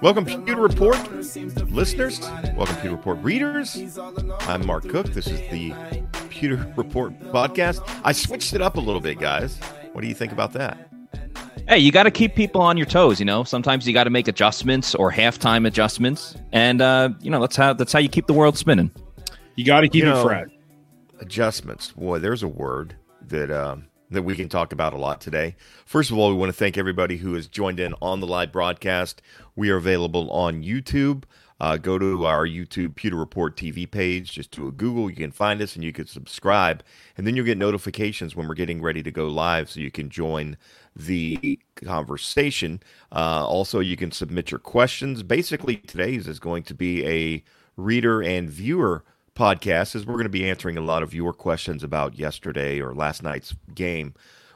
Welcome, Pewter Report listeners. Welcome, Pewter Report readers. I'm Mark Cook. This is the Pewter Report podcast. I switched it up a little bit, guys. What do you think about that? Hey, you got to keep people on your toes. You know, sometimes you got to make adjustments or halftime adjustments, and uh, you know that's how that's how you keep the world spinning. You got to keep You it know, fresh. Adjustments. Boy, there's a word that um, that we can talk about a lot today. First of all, we want to thank everybody who has joined in on the live broadcast. We are available on YouTube. Uh, go to our YouTube Pewter Report TV page. Just do a Google. You can find us and you can subscribe. And then you'll get notifications when we're getting ready to go live so you can join the conversation. Uh, also, you can submit your questions. Basically, today's is going to be a reader and viewer podcast is we're going to be answering a lot of your questions about yesterday or last night's game,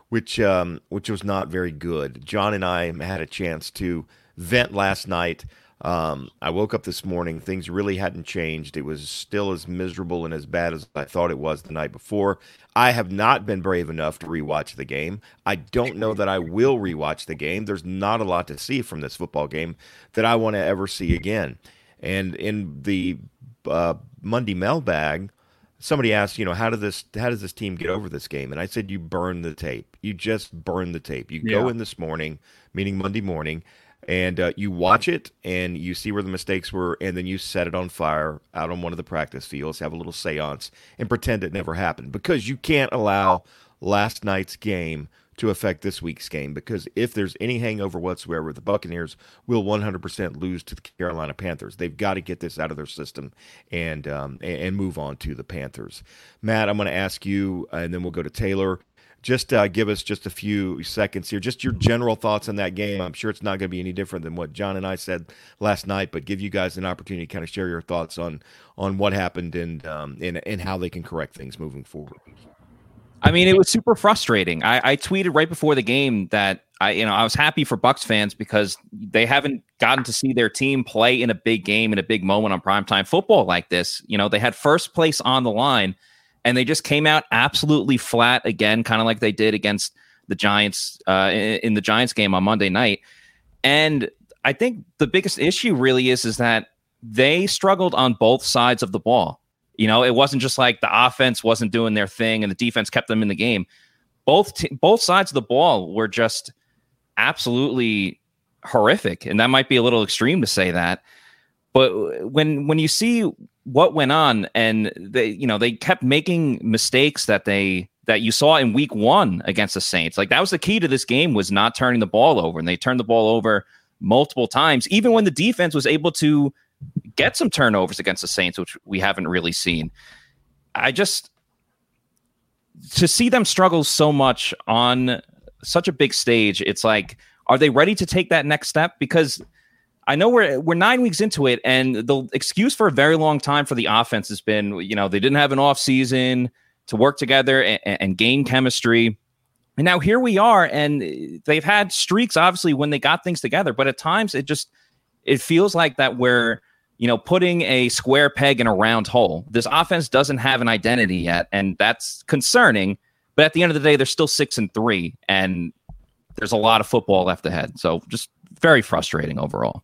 which um, which was not very good. John and I had a chance to vent last night. Um, I woke up this morning; things really hadn't changed. It was still as miserable and as bad as I thought it was the night before. I have not been brave enough to rewatch the game. I don't know that I will rewatch the game. There's not a lot to see from this football game that I want to ever see again. And in the uh, Monday mailbag, somebody asked, you know, how did this how does this team get over this game? And I said, you burn the tape. You just burn the tape. You go in this morning, meaning Monday morning, and uh, you watch it and you see where the mistakes were, and then you set it on fire out on one of the practice fields, have a little seance, and pretend it never happened because you can't allow last night's game to affect this week's game because if there's any hangover whatsoever, with the Buccaneers will 100% lose to the Carolina Panthers. They've got to get this out of their system and um, and move on to the Panthers. Matt, I'm going to ask you, and then we'll go to Taylor. Just uh, give us just a few seconds here, just your general thoughts on that game. I'm sure it's not going to be any different than what John and I said last night, but give you guys an opportunity to kind of share your thoughts on on what happened and um, and and how they can correct things moving forward. I mean, it was super frustrating. I, I tweeted right before the game that I, you know, I was happy for Bucks fans because they haven't gotten to see their team play in a big game in a big moment on primetime football like this. You know, they had first place on the line, and they just came out absolutely flat again, kind of like they did against the Giants uh, in, the Giants game on Monday night. And I think the biggest issue really is is that they struggled on both sides of the ball. You know, it wasn't just like the offense wasn't doing their thing and the defense kept them in the game. Both t- both sides of the ball were just absolutely horrific, and that might be a little extreme to say that. But when when you see what went on, and they you know they kept making mistakes that they that you saw in week one against the Saints, like that was the key to this game was not turning the ball over, and they turned the ball over multiple times, even when the defense was able to get some turnovers against the Saints, which we haven't really seen. I just to see them struggle so much on such a big stage, it's like, are they ready to take that next step? Because I know we're we're nine weeks into it, and the excuse for a very long time for the offense has been, you know, they didn't have an off season to work together and, and gain chemistry. And now here we are, and they've had streaks, obviously, when they got things together. But at times, it just it feels like that we're you know putting a square peg in a round hole. This offense doesn't have an identity yet, and that's concerning. But at the end of the day, they're still six and three, and there's a lot of football left ahead. So just very frustrating overall.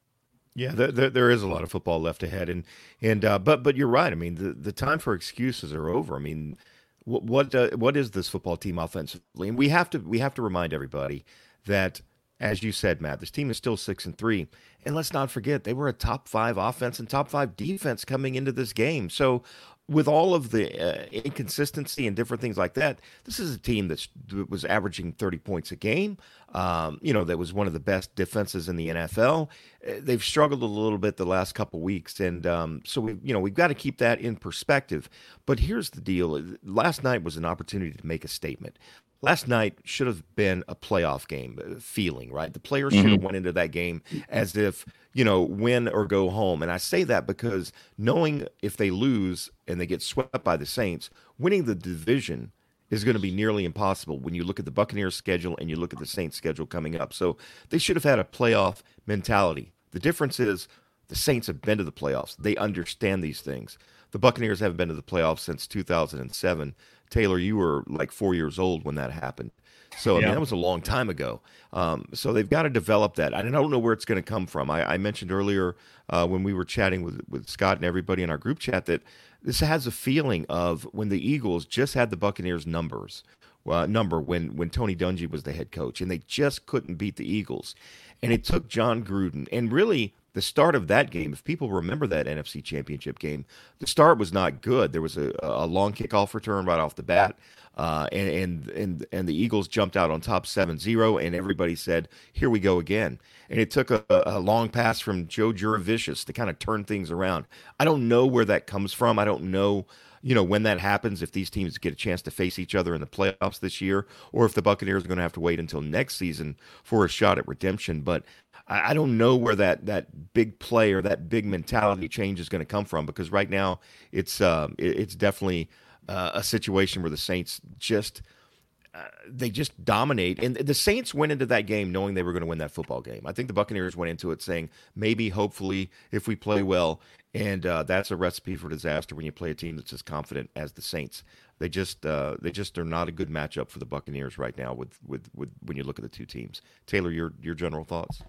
Yeah, there, there, is a lot of football left ahead, and and uh, but but you're right. I mean, the, the time for excuses are over. I mean, what what, uh, what is this football team offensively? And we have to we have to remind everybody that, as you said, Matt, this team is still six and three, and let's not forget they were a top five offense and top five defense coming into this game. So with all of the uh, inconsistency and different things like that, this is a team that was averaging 30 points a game. Um, you know, that was one of the best defenses in the NFL. Uh, They've struggled a little bit the last couple weeks, and um, so we, you know, we've got to keep that in perspective. But here's the deal: last night was an opportunity to make a statement. Last night should have been a playoff game uh, feeling, right? The players should have mm-hmm. went into that game as if, you know, win or go home. And I say that because knowing if they lose and they get swept by the Saints, winning the division is going to be nearly impossible when you look at the Buccaneers schedule and you look at the Saints schedule coming up. So they should have had a playoff mentality. The difference is the Saints have been to the playoffs. They understand these things. The Buccaneers haven't been to the playoffs since 2007. Taylor, you were like four years old when that happened. So I mean, that was a long time ago. Um, so they've got to develop that. I don't know where it's going to come from. I, I mentioned earlier uh, when we were chatting with with Scott and everybody in our group chat that this has a feeling of when the Eagles just had the Buccaneers numbers uh, number when when Tony Dungy was the head coach, and they just couldn't beat the Eagles, and it took Jon Gruden and really the start of that game, if people remember that NFC Championship game, the start was not good. There was a, a long kickoff return right off the bat, uh, and, and and and the Eagles jumped out on top 7-0, and everybody said, "Here we go again." And it took a, a long pass from Joe Jurevicius to kind of turn things around. I don't know where that comes from. I don't know you know, when that happens, if these teams get a chance to face each other in the playoffs this year, or if the Buccaneers are going to have to wait until next season for a shot at redemption. But I, I don't know where that that big play or that big mentality change is going to come from because right now it's uh, it's definitely uh, a situation where the Saints just uh, they just dominate. And the Saints went into that game knowing they were going to win that football game. I think the Buccaneers went into it saying maybe, hopefully, if we play well, and uh, that's a recipe for disaster when you play a team that's as confident as the Saints. They just uh, they just are not a good matchup for the Buccaneers right now. With, with with when you look at the two teams, Taylor, your your general thoughts?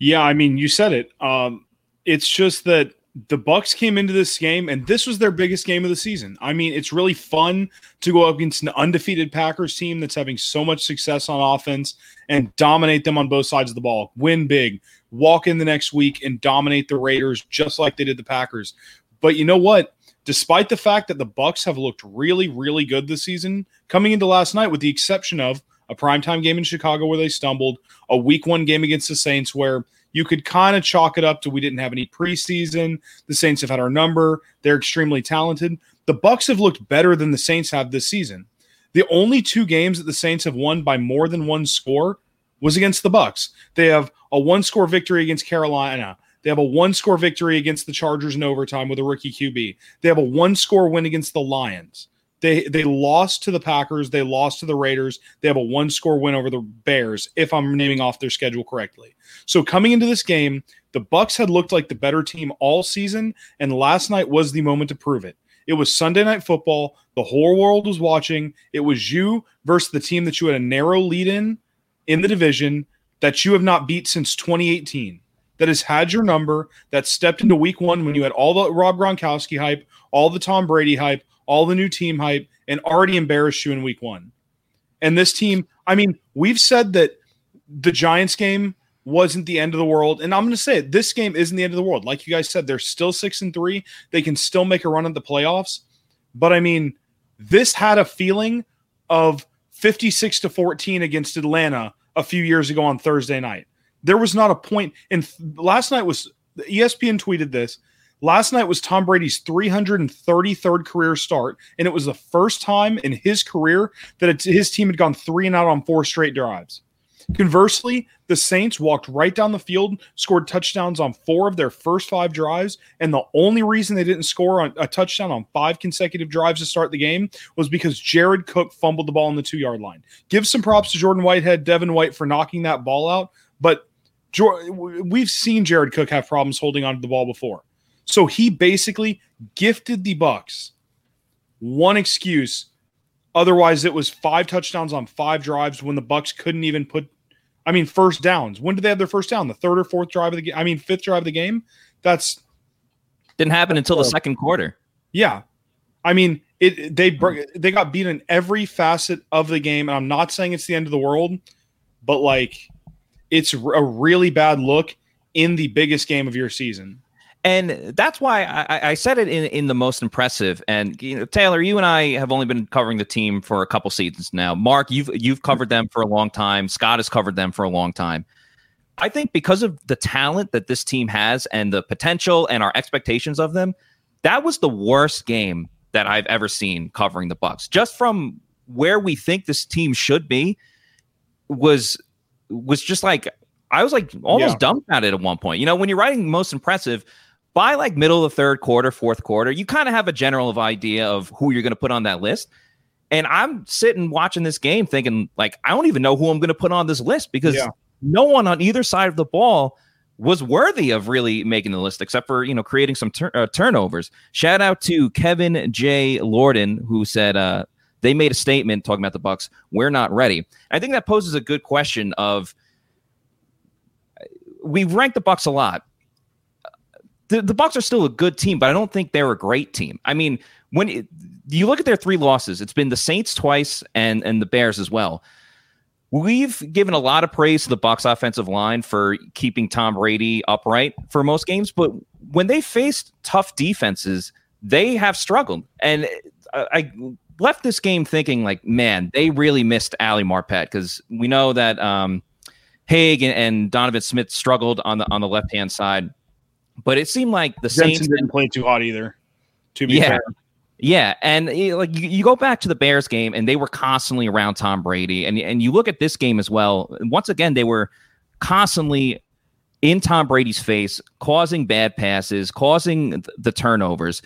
Yeah, I mean, you said it. Um, it's just that the Bucks came into this game and this was their biggest game of the season. I mean, it's really fun to go up against an undefeated Packers team that's having so much success on offense and dominate them on both sides of the ball. Win big, walk in the next week and dominate the Raiders just like they did the Packers. But you know what? Despite the fact that the Bucks have looked really really good this season, coming into last night with the exception of a primetime game in Chicago where they stumbled, a week one game against the Saints where you could kind of chalk it up to we didn't have any preseason. The Saints have had our number. They're extremely talented. The Bucks have looked better than the Saints have this season. The only two games that the Saints have won by more than one score was against the Bucks. They have a one score victory against Carolina. They have a one score victory against the Chargers in overtime with a rookie QB. They have a one score win against the Lions. They they lost to the Packers. They lost to the Raiders. They have a one score win over the Bears, if I'm naming off their schedule correctly. So coming into this game, the Bucks had looked like the better team all season, and last night was the moment to prove it. It was Sunday night football. The whole world was watching. It was you versus the team that you had a narrow lead in in the division that you have not beat since 2018. That has had your number. That stepped into week one when you had all the Rob Gronkowski hype, all the Tom Brady hype, all the new team hype, and already embarrassed you in week one. And this team, I mean, we've said that the Giants game wasn't the end of the world. And I'm going to say it, this game isn't the end of the world. Like you guys said, they're still six and three. They can still make a run at the playoffs. But I mean, this had a feeling of 56 to 14 against Atlanta a few years ago on Thursday night. There was not a point. And last night was ESPN tweeted this. Last night was Tom Brady's 333rd career start, and it was the first time in his career that his team had gone three and out on four straight drives. Conversely, the Saints walked right down the field, scored touchdowns on four of their first five drives, and the only reason they didn't score a touchdown on five consecutive drives to start the game was because Jared Cook fumbled the ball on the two yard line. Give some props to Jordan Whitehead, Devin White for knocking that ball out, but we've seen Jared Cook have problems holding on to the ball before. So he basically gifted the Bucks one excuse. Otherwise, it was five touchdowns on five drives when the Bucks couldn't even put. I mean, first downs. When did they have their first down? The third or fourth drive of the game. I mean, fifth drive of the game. That's didn't happen until the second quarter. Yeah, I mean, it. They they got beat in every facet of the game, and I'm not saying it's the end of the world, but like, it's a really bad look in the biggest game of your season. And that's why I, I, said it in, in the most impressive. And you know, Taylor, you and I have only been covering the team for a couple seasons now. Mark, you've you've covered them for a long time. Scott has covered them for a long time. I think because of the talent that this team has and the potential and our expectations of them, that was the worst game that I've ever seen covering the Bucks. Just from where we think this team should be was was just like I was like almost Yeah. dumbfounded at one point. You know, when you're writing most impressive by like middle of the third quarter, fourth quarter, you kind of have a general of idea of who you're going to put on that list. And I'm sitting watching this game thinking like I don't even know who I'm going to put on this list because Yeah. no one on either side of the ball was worthy of really making the list except for you know creating some tur- uh, turnovers. Shout out to Kevin J. Lorden who said uh, they made a statement talking about the Bucks. We're not ready. I think that poses a good question of we've ranked the Bucks a lot. The, the Bucks are still a good team, but I don't think they're a great team. I mean, when it, you look at their three losses, it's been the Saints twice and and the Bears as well. We've given a lot of praise to the Bucks offensive line for keeping Tom Brady upright for most games, but when they faced tough defenses, they have struggled. And I, I left this game thinking, like, man, they really missed Ali Marpet because we know that um, Haeg and, and Donovan Smith struggled on the on the left hand side, but it seemed like the Saints didn't play too hot either. To be Yeah. fair, yeah, and eh, like you, you go back to the Bears game, and they were constantly around Tom Brady, and and you look at this game as well. Once again, they were constantly in Tom Brady's face, causing bad passes, causing th- the turnovers.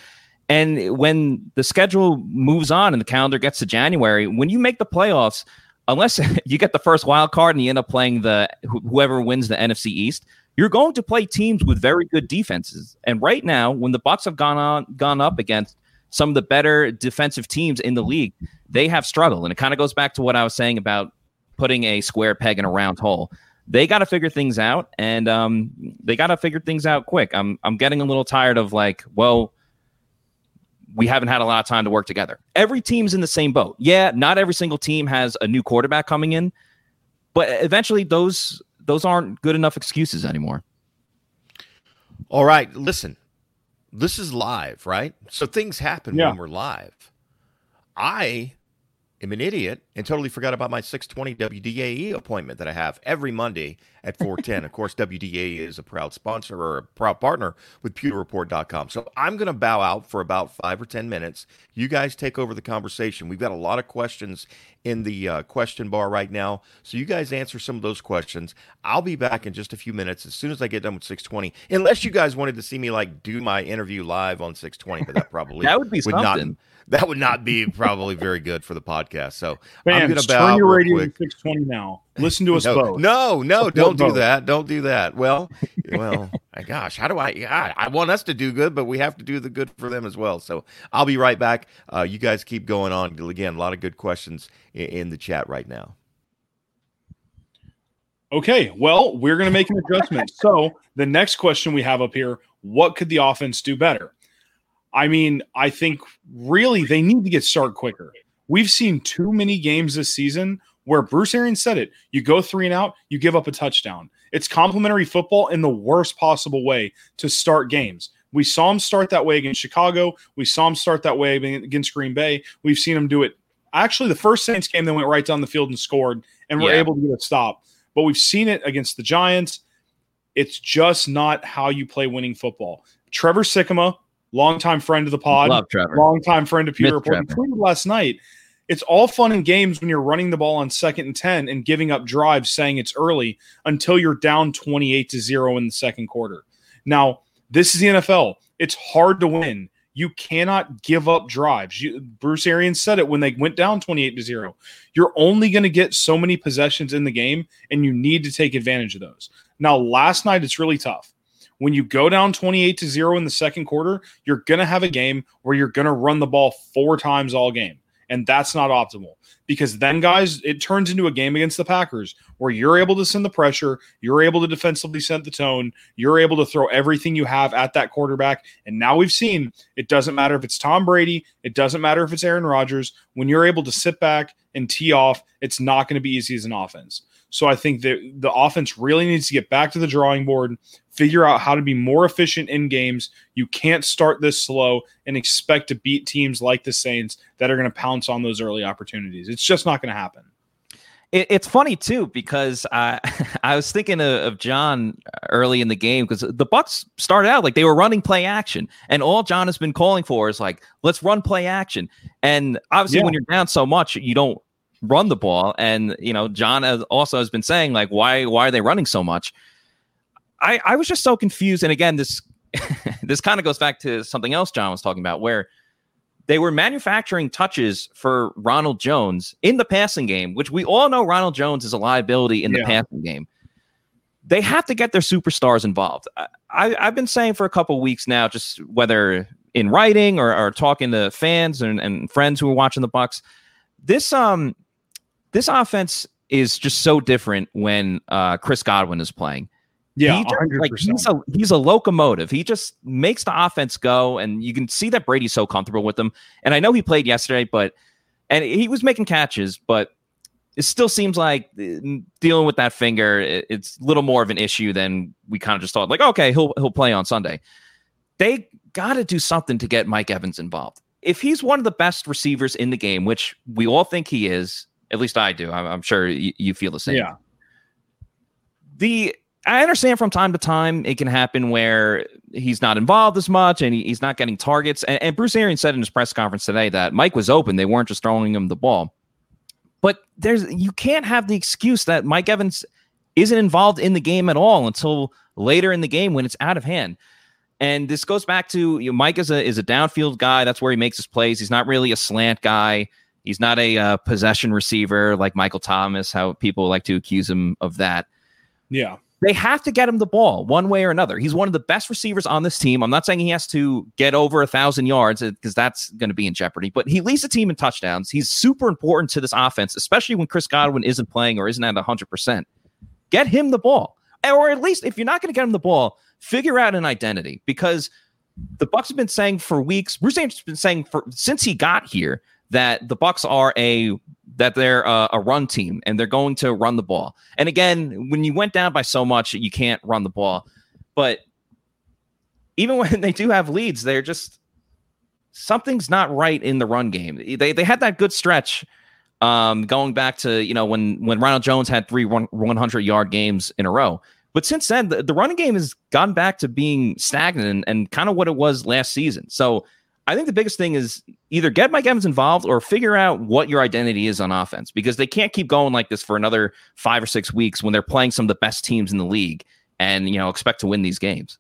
And when the schedule moves on and the calendar gets to January, when you make the playoffs, unless you get the first wild card and you end up playing the wh- whoever wins the NFC East, you're going to play teams with very good defenses. And right now, when the Bucks have gone on gone up against some of the better defensive teams in the league, they have struggled. And it kind of goes back to what I was saying about putting a square peg in a round hole. They got to figure things out, and um, they got to figure things out quick. I'm I'm getting a little tired of like, well, we haven't had a lot of time to work together. Every team's in the same boat. Yeah, not every single team has a new quarterback coming in, but eventually those those aren't good enough excuses anymore. All right, listen. This is live, right? So things happen Yeah. when we're live. I am an idiot and totally forgot about my 620 WDAE appointment that I have every Monday at 410. of course, WDAE is a proud sponsor or a proud partner with pewterreport.com. So I'm going to bow out for about five or 10 minutes. You guys take over the conversation. We've got a lot of questions in the uh, question bar right now. So you guys answer some of those questions. I'll be back in just a few minutes as soon as I get done with 620. Unless you guys wanted to see me like do my interview live on 620, but that probably That would be not something. That would not be probably very good for the podcast. So I'm going to turn your radio quick. to 620 now. Listen to us No, both. no, no, Support don't do both. that. Don't do that. Well, well, my gosh, how do I? God, I want us to do good, but we have to do the good for them as well. So I'll be right back. Uh, you guys keep going on. Again, a lot of good questions in, in the chat right now. Okay, well, we're going to make an adjustment. so the next question we have up here: What could the offense do better? I mean, I think really they need to get started quicker. We've seen too many games this season where Bruce Arians said it: you go three and out, you give up a touchdown. It's complimentary football in the worst possible way to start games. We saw him start that way against Chicago. We saw him start that way against Green Bay. We've seen him do it. Actually, the first Saints game, they went right down the field and scored, and were Yeah. able to get a stop but we've seen it against the Giants. It's just not how you play winning football. Trevor Sikkema, longtime friend of the pod, Love Trevor. longtime friend of Pewter Report, tweeted last night. It's all fun and games when you're running the ball on second and 10 and giving up drives saying it's early until you're down 28 to 0 in the second quarter. Now, this is the NFL. It's hard to win. You cannot give up drives. You, Bruce Arians said it when they went down 28 to 0. You're only going to get so many possessions in the game, and you need to take advantage of those. Now, last night, it's really tough. When you go down 28 to 0 in the second quarter, you're going to have a game where you're going to run the ball four times all game. And that's not optimal because then, guys, it turns into a game against the Packers where you're able to send the pressure, you're able to defensively set the tone, you're able to throw everything you have at that quarterback. And now we've seen it doesn't matter if it's Tom Brady, it doesn't matter if it's Aaron Rodgers. When you're able to sit back and tee off, it's not going to be easy as an offense. So I think that the offense really needs to get back to the drawing board, figure out how to be more efficient in games. You can't start this slow and expect to beat teams like the Saints that are going to pounce on those early opportunities. It's just not going to happen. It, it's funny too because I I was thinking of, of John early in the game because the Bucks started out like they were running play action, and all John has been calling for is like let's run play action. And obviously, yeah. when you're down so much, you don't run the ball. And you know, John has also has been saying like why why are they running so much? I I was just so confused. And again, this this kind of goes back to something else John was talking about where they were manufacturing touches for Ronald Jones in the passing game, which we all know Ronald Jones is a liability in the yeah. passing game. They have to get their superstars involved. I, I've been saying for a couple weeks now, just whether in writing or, or talking to fans and, and friends who are watching the Bucks, this um this offense is just so different when uh, Chris Godwin is playing. Yeah, he just, like he's a he's a locomotive. He just makes the offense go, and you can see that Brady's so comfortable with him. And I know he played yesterday, but and he was making catches, but it still seems like uh, dealing with that finger it's a little more of an issue than we kind of just thought. Like, okay, he'll he'll play on Sunday. They got to do something to get Mike Evans involved. If he's one of the best receivers in the game, which we all think he is, at least I do. I'm, I'm sure you, you feel the same. Yeah. The I understand from time to time it can happen where he's not involved as much and he, he's not getting targets. And, and, Bruce Arians said in his press conference today that Mike was open; they weren't just throwing him the ball. But there's you can't have the excuse that Mike Evans isn't involved in the game at all until later in the game when it's out of hand. And this goes back to you know, Mike is a is a downfield guy. That's where he makes his plays. He's not really a slant guy. He's not a uh, possession receiver like Michael Thomas. How people like to accuse him of that. Yeah. They have to get him the ball one way or another. He's one of the best receivers on this team. I'm not saying he has to get over a thousand yards because that's going to be in jeopardy, but he leads the team in touchdowns. He's super important to this offense, especially when Chris Godwin isn't playing or isn't at 100%. Get him the ball. Or at least if you're not going to get him the ball, figure out an identity because the Bucks have been saying for weeks, Bruce Arians has been saying for since he got here that the Bucks are a that they're a, a, run team and they're going to run the ball. And again, when you went down by so much, you can't run the ball. But even when they do have leads, they're just something's not right in the run game. They they had that good stretch um, going back to you know when when Ronald Jones had three 100 yard games in a row. But since then, the, the running game has gone back to being stagnant and, and kind of what it was last season. So I think the biggest thing is either get Mike Evans involved or figure out what your identity is on offense because they can't keep going like this for another five or six weeks when they're playing some of the best teams in the league and you know expect to win these games.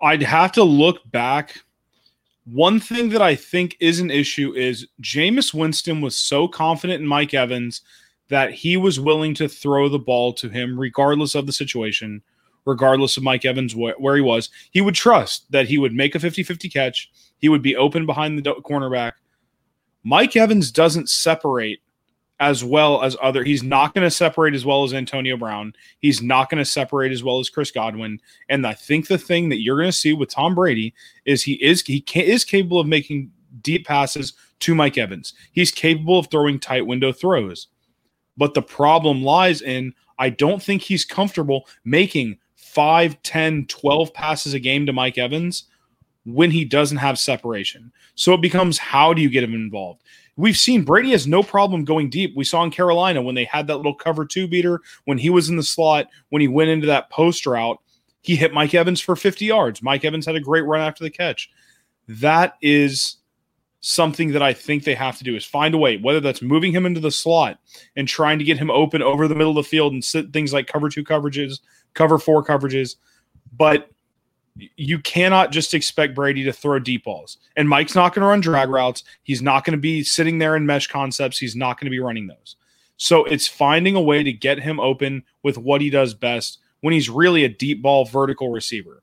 I'd have to look back. One thing that I think is an issue is Jameis Winston was so confident in Mike Evans that he was willing to throw the ball to him regardless of the situation, regardless of Mike Evans wh- where he was. He would trust that he would make a 50 50 catch he would be open behind the cornerback. Mike Evans doesn't separate as well as other. He's not going to separate as well as Antonio Brown. He's not going to separate as well as Chris Godwin. And I think the thing that you're going to see with Tom Brady is he is he can, is capable of making deep passes to Mike Evans. He's capable of throwing tight window throws. But the problem lies in I don't think he's comfortable making 5, 10, 12 passes a game to Mike Evans when he doesn't have separation. So it becomes how do you get him involved? We've seen Brady has no problem going deep. We saw in Carolina when they had that little cover two beater, when he was in the slot, when he went into that post route, he hit Mike Evans for 50 yards. Mike Evans had a great run after the catch. That is something that I think they have to do is find a way, whether that's moving him into the slot and trying to get him open over the middle of the field and sit things like cover two coverages, cover four coverages. But you cannot just expect Brady to throw deep balls. And Mike's not going to run drag routes. He's not going to be sitting there in mesh concepts. He's not going to be running those. So it's finding a way to get him open with what he does best when he's really a deep ball vertical receiver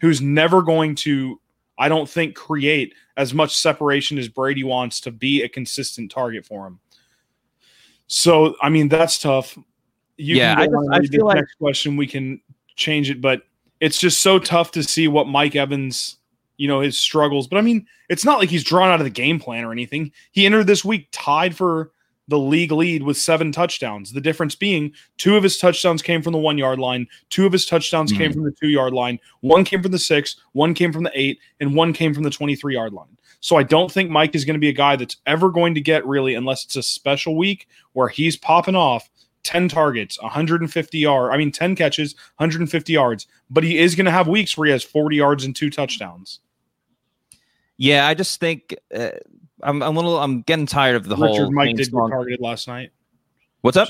who's never going to, I don't think, create as much separation as Brady wants to be a consistent target for him. So, I mean, that's tough. You yeah, I, I feel like next question we can change it, but it's just so tough to see what Mike Evans, you know, his struggles. But I mean, it's not like he's drawn out of the game plan or anything. He entered this week tied for the league lead with seven touchdowns. The difference being two of his touchdowns came from the one yard line, two of his touchdowns mm-hmm. came from the two yard line, one came from the six, one came from the eight, and one came from the 23 yard line. So I don't think Mike is going to be a guy that's ever going to get really, unless it's a special week where he's popping off, 10 targets, 150 yards. I mean, 10 catches, 150 yards. But he is going to have weeks where he has 40 yards and two touchdowns. Yeah, I just think uh, I'm, I'm a little. I'm getting tired of the whole Richard whole. Mike main did get targeted last night. What's up?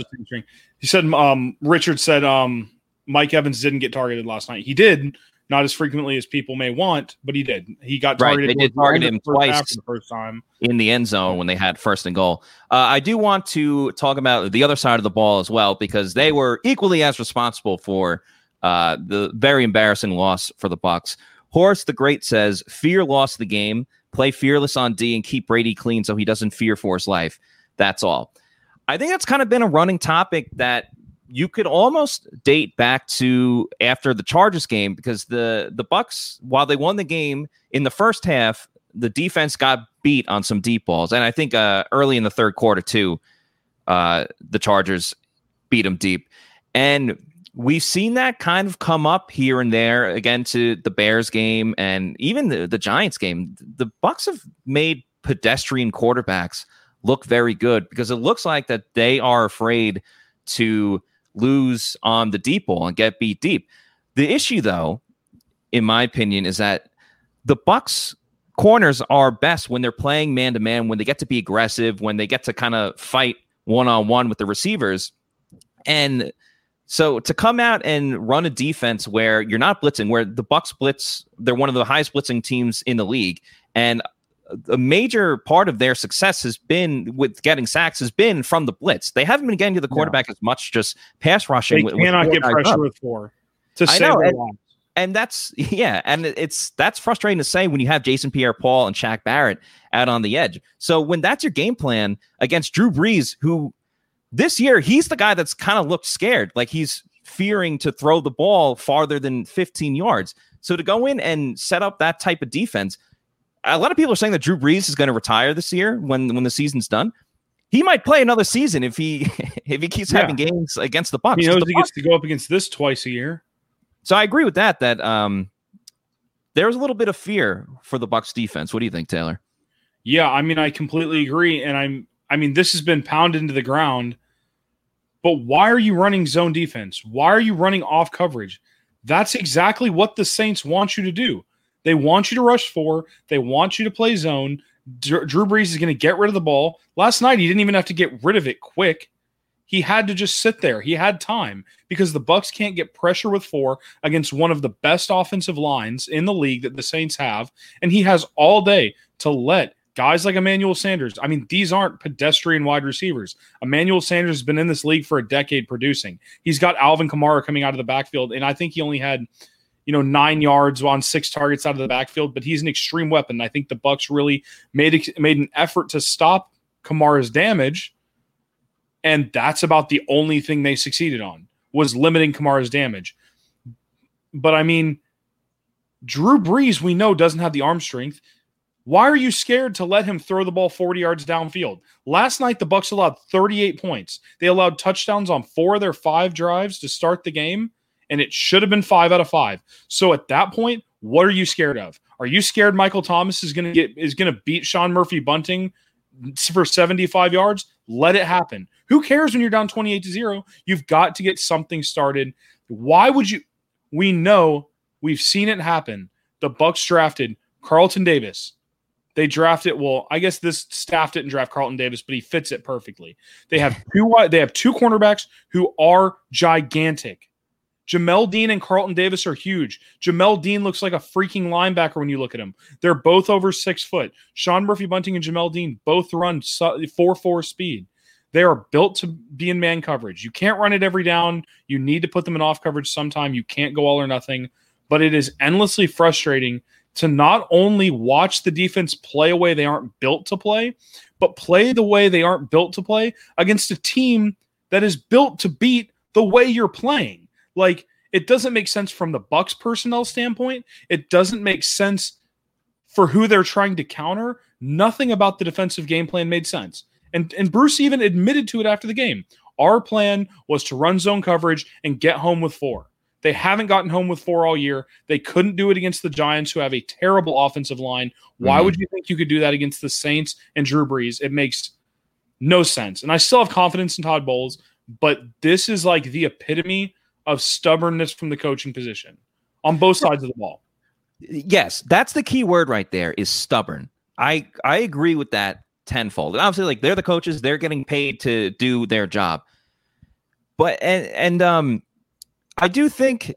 He said um, Richard said um, Mike Evans didn't get targeted last night. He did, not as frequently as people may want, but he did. He got targeted. Right, they did target him the first half twice. the first time. in the end zone when they had first and goal. Uh, I do want to talk about the other side of the ball as well because they were equally as responsible for uh, the very embarrassing loss for the Bucks. Horace the Great says, "Fear lost the game. Play fearless on D and keep Brady clean so he doesn't fear for his life. That's all." I think that's kind of been a running topic that you could almost date back to after the Chargers game because the the Bucks, while they won the game in the first half, the defense got beat on some deep balls, and I think uh, early in the third quarter too, uh, the Chargers beat them deep, and we've seen that kind of come up here and there again to the Bears game and even the, the Giants game. The Bucks have made pedestrian quarterbacks look very good because it looks like that they are afraid to lose on the deep ball and get beat deep. The issue, though, in my opinion, is that the Bucks corners are best when they're playing man to man, when they get to be aggressive, when they get to kind of fight one on one with the receivers. And so to come out and run a defense where you're not blitzing, where the Bucks blitz, they're one of the highest blitzing teams in the league, and a major part of their success has been with getting sacks has been from the blitz. They haven't been getting to the quarterback as much, just pass rushing. They with- with cannot four get pressure up with four to I know, and- and that's yeah, and it's that's frustrating to say when you have Jason Pierre-Paul and Shaq Barrett out on the edge. So when that's your game plan against Drew Brees, who this year he's the guy that's kind of looked scared, like he's fearing to throw the ball farther than 15 yards. So to go in and set up that type of defense, a lot of people are saying that Drew Brees is going to retire this year when when the season's done. He might play another season if he if he keeps Yeah. having games against the Bucks. He knows he Bucks gets to go up against this twice a year. so I agree with that. That um, there's a little bit of fear for the Bucks defense. What do you think, Taylor? Yeah, I mean, I completely agree, and I'm. I mean, this has been pounded into the ground. But why are you running zone defense? Why are you running off coverage? That's exactly what the Saints want you to do. They want you to rush four. They want you to play zone. Drew Brees is going to get rid of the ball. Last night, he didn't even have to get rid of it quick. He had to just sit there. He had time because the Bucks can't get pressure with four against one of the best offensive lines in the league that the Saints have, and he has all day to let guys like Emmanuel Sanders. I mean, these aren't pedestrian wide receivers. Emmanuel Sanders has been in this league for a decade producing. He's got Alvin Kamara coming out of the backfield, and I think he only had, you know, nine yards on six targets out of the backfield. But he's an extreme weapon. I think the Bucks really made made an effort to stop Kamara's damage, and that's about the only thing they succeeded on was limiting Kamara's damage. But I mean, Drew Brees, we know doesn't have the arm strength. Why are you scared to let him throw the ball 40 yards downfield? Last night the Bucks allowed 38 points. They allowed touchdowns on four of their five drives to start the game, and it should have been 5 out of 5. So at that point, what are you scared of? Are you scared Michael Thomas is going to get is going to beat Sean Murphy Bunting for 75 yards? Let it happen. Who cares when you're down 28 to 0? You've got to get something started. Why would you we know we've seen it happen. The Bucks drafted Carlton Davis. They drafted well, I guess this staff didn't draft Carlton Davis, but he fits it perfectly. They have two they have two cornerbacks who are gigantic. Jamel Dean and Carlton Davis are huge. Jamel Dean looks like a freaking linebacker when you look at him. They're both over six foot. Sean Murphy Bunting and Jamel Dean both run 4 4 speed. They are built to be in man coverage. You can't run it every down. You need to put them in off coverage sometime. You can't go all or nothing. But it is endlessly frustrating to not only watch the defense play a way they aren't built to play, but play the way they aren't built to play against a team that is built to beat the way you're playing. Like it doesn't make sense from the Bucks personnel standpoint. It doesn't make sense for who they're trying to counter. Nothing about the defensive game plan made sense. And and Bruce even admitted to it after the game. Our plan was to run zone coverage and get home with four. They haven't gotten home with four all year. They couldn't do it against the Giants, who have a terrible offensive line. Why Mhm. would you think you could do that against the Saints and Drew Brees? It makes no sense. And I still have confidence in Todd Bowles, but this is like the epitome of stubbornness from the coaching position on both sides of the ball. Yes, that's the key word right there is stubborn. I I agree with that tenfold. And obviously, like they're the coaches, they're getting paid to do their job. But and and um, I do think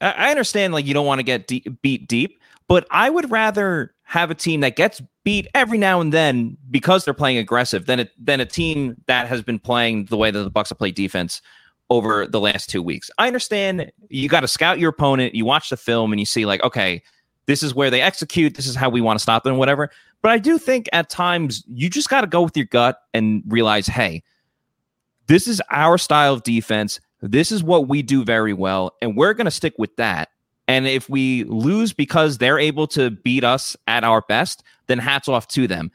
I understand like you don't want to get deep, beat deep, but I would rather have a team that gets beat every now and then because they're playing aggressive than a, than a team that has been playing the way that the Bucks have played defense over the last two weeks. I understand you got to scout your opponent, you watch the film, and you see like, okay, this is where they execute, this is how we want to stop them, whatever. But I do think at times you just got to go with your gut and realize, hey, this is our style of defense. This is what we do very well, and we're going to stick with that. And if we lose because they're able to beat us at our best, then hats off to them.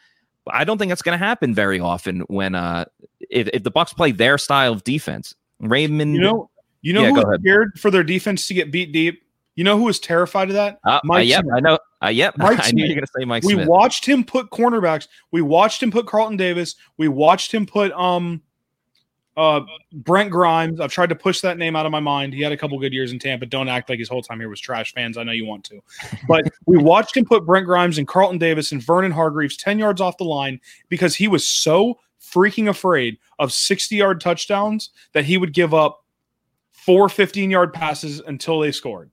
I don't think that's going to happen very often when uh if, if the Bucks play their style of defense. Raymond, You know, you know Yeah, who scared for their defense to get beat deep? You know who was terrified of that? uh, uh, Mike yep, Smith. I know. Uh, yep, Mike I knew you Smith. were going to say Mike we Smith. watched him put cornerbacks. We watched him put Carlton Davis. We watched him put um uh Brent Grimes. I've tried to push that name out of my mind. He had a couple good years in Tampa. Don't act like his whole time here was trash fans. I know you want to. But we watched him put Brent Grimes and Carlton Davis and Vernon Hargreaves 10 yards off the line because he was so freaking afraid of 60 yard touchdowns that he would give up four 15 yard passes until they scored.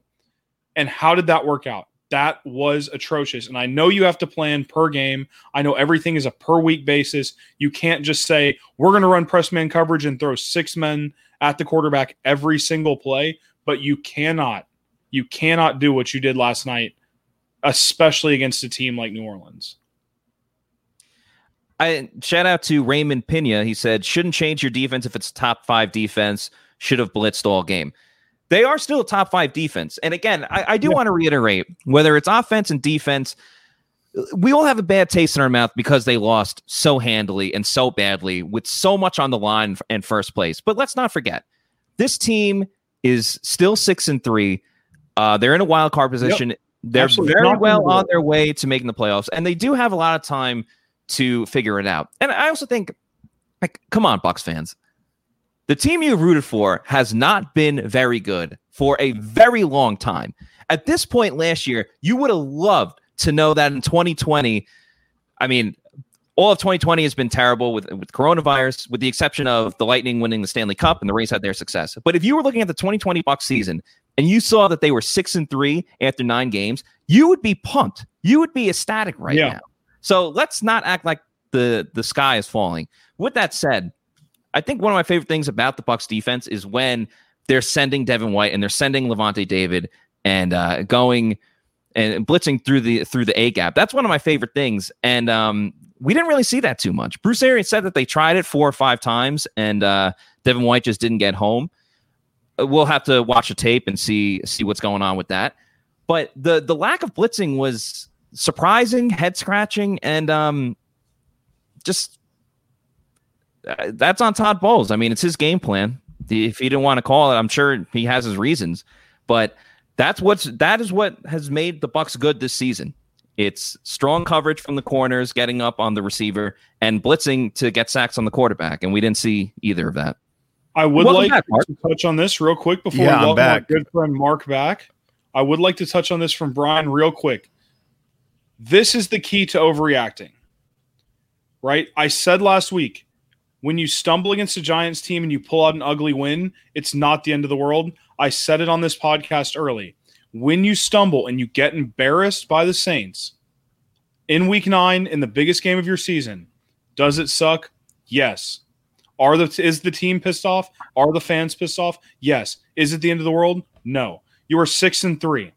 And how did that work out? That was atrocious. And I know you have to plan per game. I know everything is a per week basis. You can't just say, we're going to run press man coverage and throw six men at the quarterback every single play. But you cannot, you cannot do what you did last night, especially against a team like New Orleans. I shout out to Raymond Pena. He said, shouldn't change your defense if it's top five defense. Should have blitzed all game. They are still a top five defense. And again, I, I do Yeah. want to reiterate whether it's offense and defense, we all have a bad taste in our mouth because they lost so handily and so badly with so much on the line in first place. But let's not forget, this team is still six and three. Uh, they're in a wild card position. They're Absolutely. very well on their way to making the playoffs, and they do have a lot of time to figure it out. And I also think, like, come on, Bucks fans. The team you rooted for has not been very good for a very long time. At this point last year, you would have loved to know that in 2020, I mean, all of 2020 has been terrible with, with coronavirus, with the exception of the Lightning winning the Stanley Cup and the Rays had their success. But if you were looking at the 2020 Bucks season and you saw that they were six and three after nine games, you would be pumped. You would be ecstatic right Yeah. now. So let's not act like the the sky is falling. With that said, I think one of my favorite things about the Bucks defense is when they're sending Devin White and they're sending Lavonte David and uh, going and blitzing through the through the A gap. That's one of my favorite things. And um, we didn't really see that too much. Bruce Arians said that they tried it four or five times, and uh, Devin White just didn't get home. Uh, We'll have to watch a tape and see see what's going on with that. But the the lack of blitzing was surprising, head scratching, and um, just uh, that's on Todd Bowles. I mean, it's his game plan. If he didn't want to call it, I'm sure he has his reasons. But that's what's that is what has made the Bucks good this season. It's strong coverage from the corners, getting up on the receiver, and blitzing to get sacks on the quarterback. And we didn't see either of that. I would Welcome like back, to touch on this real quick before Yeah, we I'm welcome back. our good friend Mark back. I would like to touch on this from Brian real quick. This is the key to overreacting, right? I said last week when you stumble against a Giants team and you pull out an ugly win, it's not the end of the world. I said it on this podcast early. When you stumble and you get embarrassed by the Saints in week nine in the biggest game of your season, does it suck? Yes. Are the is the team pissed off? Are the fans pissed off? Yes. Is it the end of the world? No. You are six and three.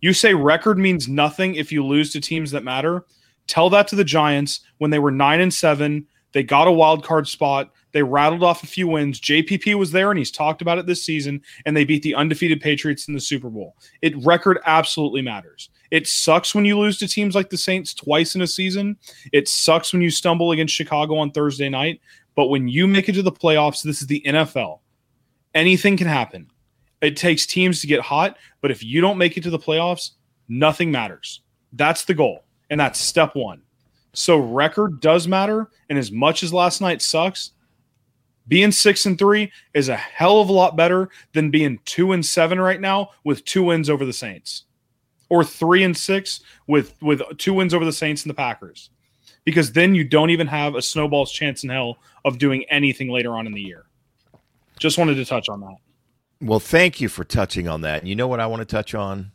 You say record means nothing if you lose to teams that matter. Tell that to the Giants when they were nine and seven. They got a wild card spot. They rattled off a few wins. JPP was there and he's talked about it this season, and they beat the undefeated Patriots in the Super Bowl. It record absolutely matters. It sucks when you lose to teams like the Saints twice in a season. It sucks when you stumble against Chicago on Thursday night. But when you make it to the playoffs, this is the NFL. Anything can happen. It takes teams to get hot, but if you don't make it to the playoffs, nothing matters. That's the goal. And that's step one. So record does matter. And as much as last night sucks, Being six and three is a hell of a lot better than being two and seven right now with two wins over the Saints, or three and six with with two wins over the Saints and the Packers, because then you don't even have a snowball's chance in hell of doing anything later on in the year. Just wanted to touch on that. Well, thank you for touching on that. You know what I want to touch on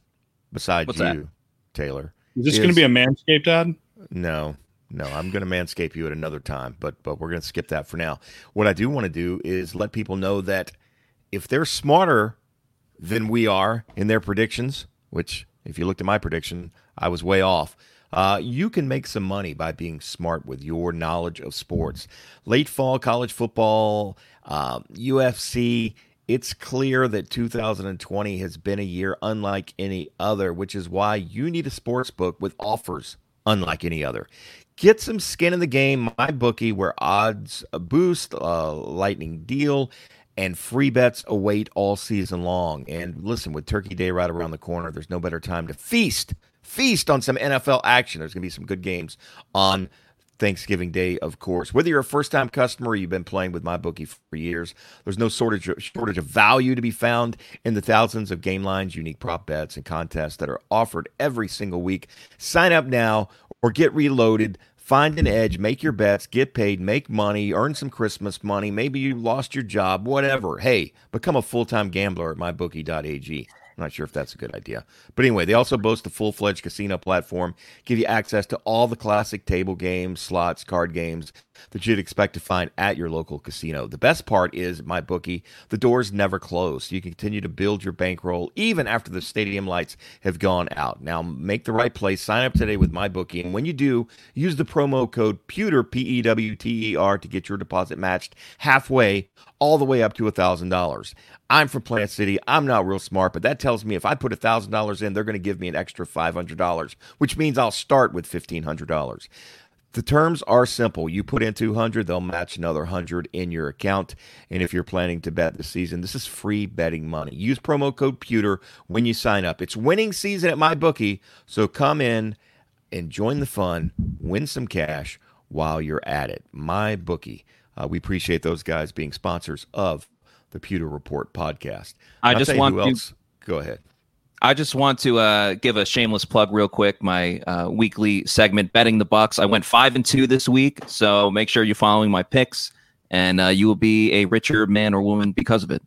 besides What's you, that? Taylor? Is this Is- going to be a manscaped ad? No, no, I'm going to manscape you at another time, but but we're going to skip that for now. What I do want to do is let people know that if they're smarter than we are in their predictions, which if you looked at my prediction, I was way off. Uh, you can make some money by being smart with your knowledge of sports. Late fall college football, um, UFC. It's clear that 2020 has been a year unlike any other, which is why you need a sports book with offers unlike any other. Get some skin in the game. My bookie, where odds boost, uh, lightning deal, and free bets await all season long. And listen, with Turkey Day right around the corner, there's no better time to feast, feast on some NFL action. There's going to be some good games on Thanksgiving Day, of course. Whether you're a first time customer or you've been playing with my bookie for years, there's no shortage of, shortage of value to be found in the thousands of game lines, unique prop bets, and contests that are offered every single week. Sign up now or get reloaded. Find an edge, make your bets, get paid, make money, earn some Christmas money. Maybe you lost your job, whatever. Hey, become a full time gambler at mybookie.ag. I'm not sure if that's a good idea. But anyway, they also boast a full fledged casino platform, give you access to all the classic table games, slots, card games that you'd expect to find at your local casino. The best part is my bookie, the doors never close. You can continue to build your bankroll even after the stadium lights have gone out. Now make the right place. Sign up today with my bookie, and when you do, use the promo code PEWTER P E W T E R to get your deposit matched halfway all the way up to $1,000. I'm from Plant City. I'm not real smart, but that tells me if I put $1,000 in, they're going to give me an extra $500, which means I'll start with $1,500. The terms are simple. You put in 200, they'll match another 100 in your account. And if you're planning to bet this season, this is free betting money. Use promo code PEWTER when you sign up. It's winning season at my bookie, so come in and join the fun, win some cash while you're at it. My bookie. Uh, we appreciate those guys being sponsors of the Pewter Report podcast. I I'll just want who to- else. Go ahead. I just want to uh, give a shameless plug real quick. My uh, weekly segment, betting the Bucks. I went five and two this week, so make sure you're following my picks, and uh, you will be a richer man or woman because of it.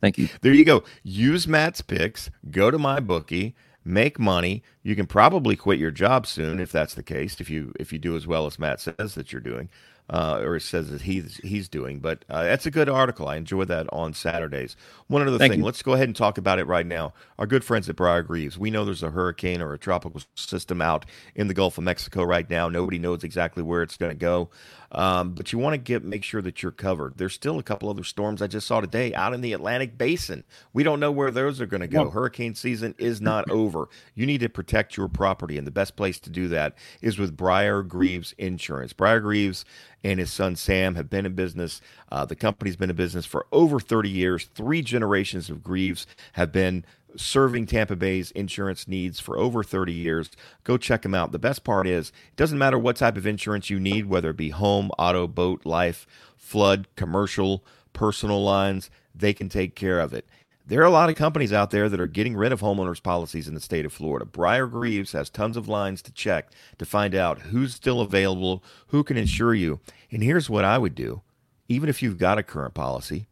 Thank you. There you go. Use Matt's picks. Go to my bookie. Make money. You can probably quit your job soon if that's the case. If you if you do as well as Matt says that you're doing, uh, or says that he's he's doing. But uh, that's a good article. I enjoy that on Saturdays. One other Thank thing. you. Let's go ahead and talk about it right now. Our good friends at Briar Greaves. We know there's a hurricane or a tropical system out in the Gulf of Mexico right now. Nobody knows exactly where it's going to go. Um, but you want to get make sure that you're covered. There's still a couple other storms I just saw today out in the Atlantic Basin. We don't know where those are going to go. Hurricane season is not over. You need to protect your property, and the best place to do that is with Briar Greaves Insurance. Briar Greaves and his son Sam have been in business. Uh, the company's been in business for over 30 years. Three generations of Greaves have been serving Tampa Bay's insurance needs for over 30 years. Go check them out. The best part is it doesn't matter what type of insurance you need, whether it be home, auto, boat, life, flood, commercial, personal lines, they can take care of it. There are a lot of companies out there that are getting rid of homeowners policies in the state of Florida. Briar Greaves has tons of lines to check to find out who's still available, who can insure you. And here's what I would do. Even if you've got a current policy,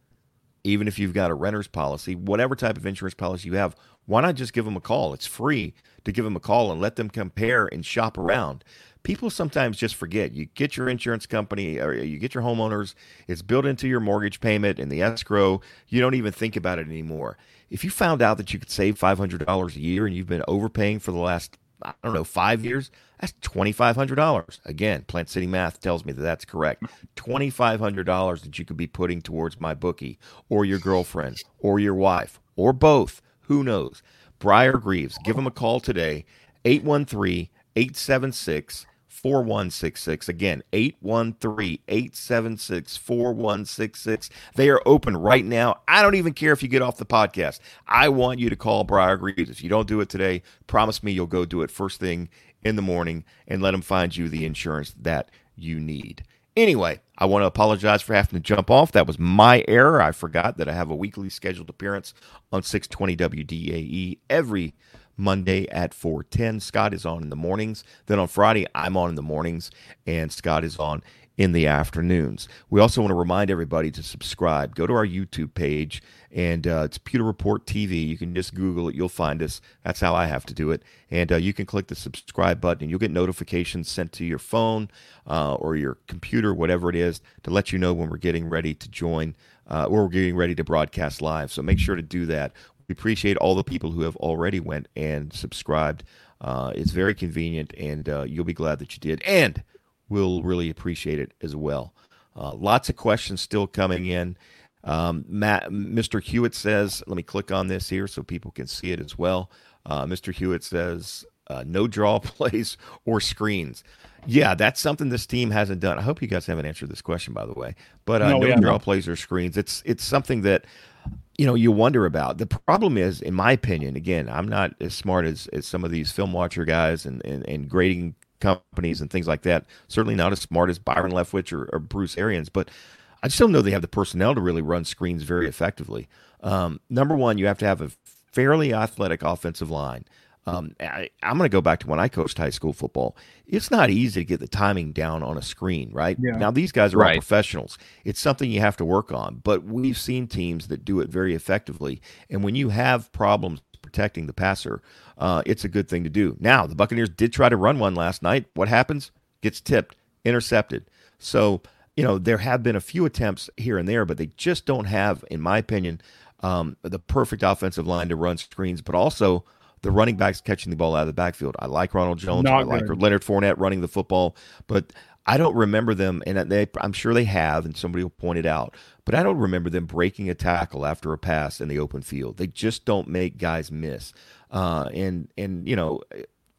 even if you've got a renter's policy, whatever type of insurance policy you have, why not just give them a call? It's free to give them a call and let them compare and shop around. People sometimes just forget. You get your insurance company or you get your homeowners, it's built into your mortgage payment and the escrow. You don't even think about it anymore. If you found out that you could save $500 a year and you've been overpaying for the last, I don't know, five years, that's $2,500. Again, Plant City math tells me that that's correct. $2,500 that you could be putting towards my bookie or your girlfriend or your wife or both. Who knows? Briar Greaves, give him a call today, 813 876 4166. Again, 813 876 4166. They are open right now. I don't even care if you get off the podcast. I want you to call Briar Greaves. If you don't do it today, promise me you'll go do it first thing in the morning and let them find you the insurance that you need. Anyway, I want to apologize for having to jump off. That was my error. I forgot that I have a weekly scheduled appearance on 620 WDAE every Monday at 410. Scott is on in the mornings. Then on Friday, I'm on in the mornings, and Scott is on in the afternoons. We also want to remind everybody to subscribe. Go to our YouTube page, and uh, it's Pewter Report TV. You can just Google it, you'll find us. That's how I have to do it. And uh, you can click the subscribe button, and you'll get notifications sent to your phone uh, or your computer, whatever it is, to let you know when we're getting ready to join uh, or we're getting ready to broadcast live. So make sure to do that. We appreciate all the people who have already went and subscribed. Uh, it's very convenient, and uh, you'll be glad that you did. And we'll really appreciate it as well. Uh, lots of questions still coming in. Um, Matt, Mr. Hewitt says, let me click on this here so people can see it as well. Uh, Mr. Hewitt says, uh, no draw plays or screens. Yeah, that's something this team hasn't done. I hope you guys haven't answered this question, by the way. But uh, no, no draw plays or screens. It's it's something that you know you wonder about. The problem is, in my opinion, again, I'm not as smart as, as some of these film watcher guys and, and, and grading companies and things like that. Certainly not as smart as Byron Leftwich or, or Bruce Arians, but I don't know they have the personnel to really run screens very effectively. Um, number one, you have to have a fairly athletic offensive line. Um, I, am going to go back to when I coached high school football. It's not easy to get the timing down on a screen, right? Yeah. Now, these guys are right. all professionals. It's something you have to work on, but we've seen teams that do it very effectively. And when you have problems protecting the passer, uh, it's a good thing to do. Now, the Buccaneers did try to run one last night. What happens? Gets tipped, intercepted. So, you know, there have been a few attempts here and there, but they just don't have, in my opinion, um, the perfect offensive line to run screens, but also the running backs catching the ball out of the backfield. I like Ronald Jones. Not I like good. Leonard Fournette running the football, but I don't remember them, and they, I'm sure they have, and somebody will point it out, but I don't remember them breaking a tackle after a pass in the open field. They just don't make guys miss. Uh, and and you know,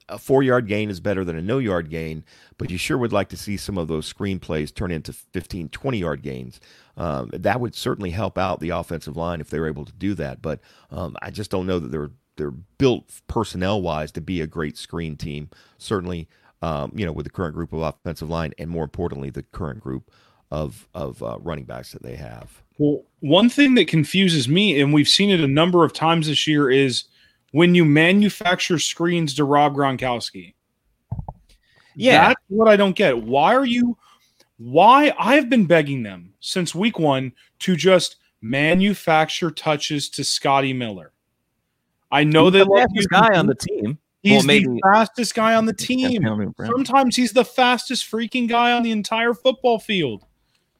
a four yard gain is better than a no yard gain, but you sure would like to see some of those screenplays turn into 15, 20 yard gains. Um, that would certainly help out the offensive line if they were able to do that. But um, I just don't know that they're they're built personnel wise to be a great screen team. Certainly, um, you know, with the current group of offensive line, and more importantly, the current group of of uh, running backs that they have. Well, one thing that confuses me, and we've seen it a number of times this year, is when you manufacture screens to Rob Gronkowski. Yeah, that's what I don't get. Why are you? Why I've been begging them since week one to just manufacture touches to Scotty Miller. I know they love this guy on the team. He's well, maybe, the fastest guy on the team. Sometimes he's the fastest freaking guy on the entire football field.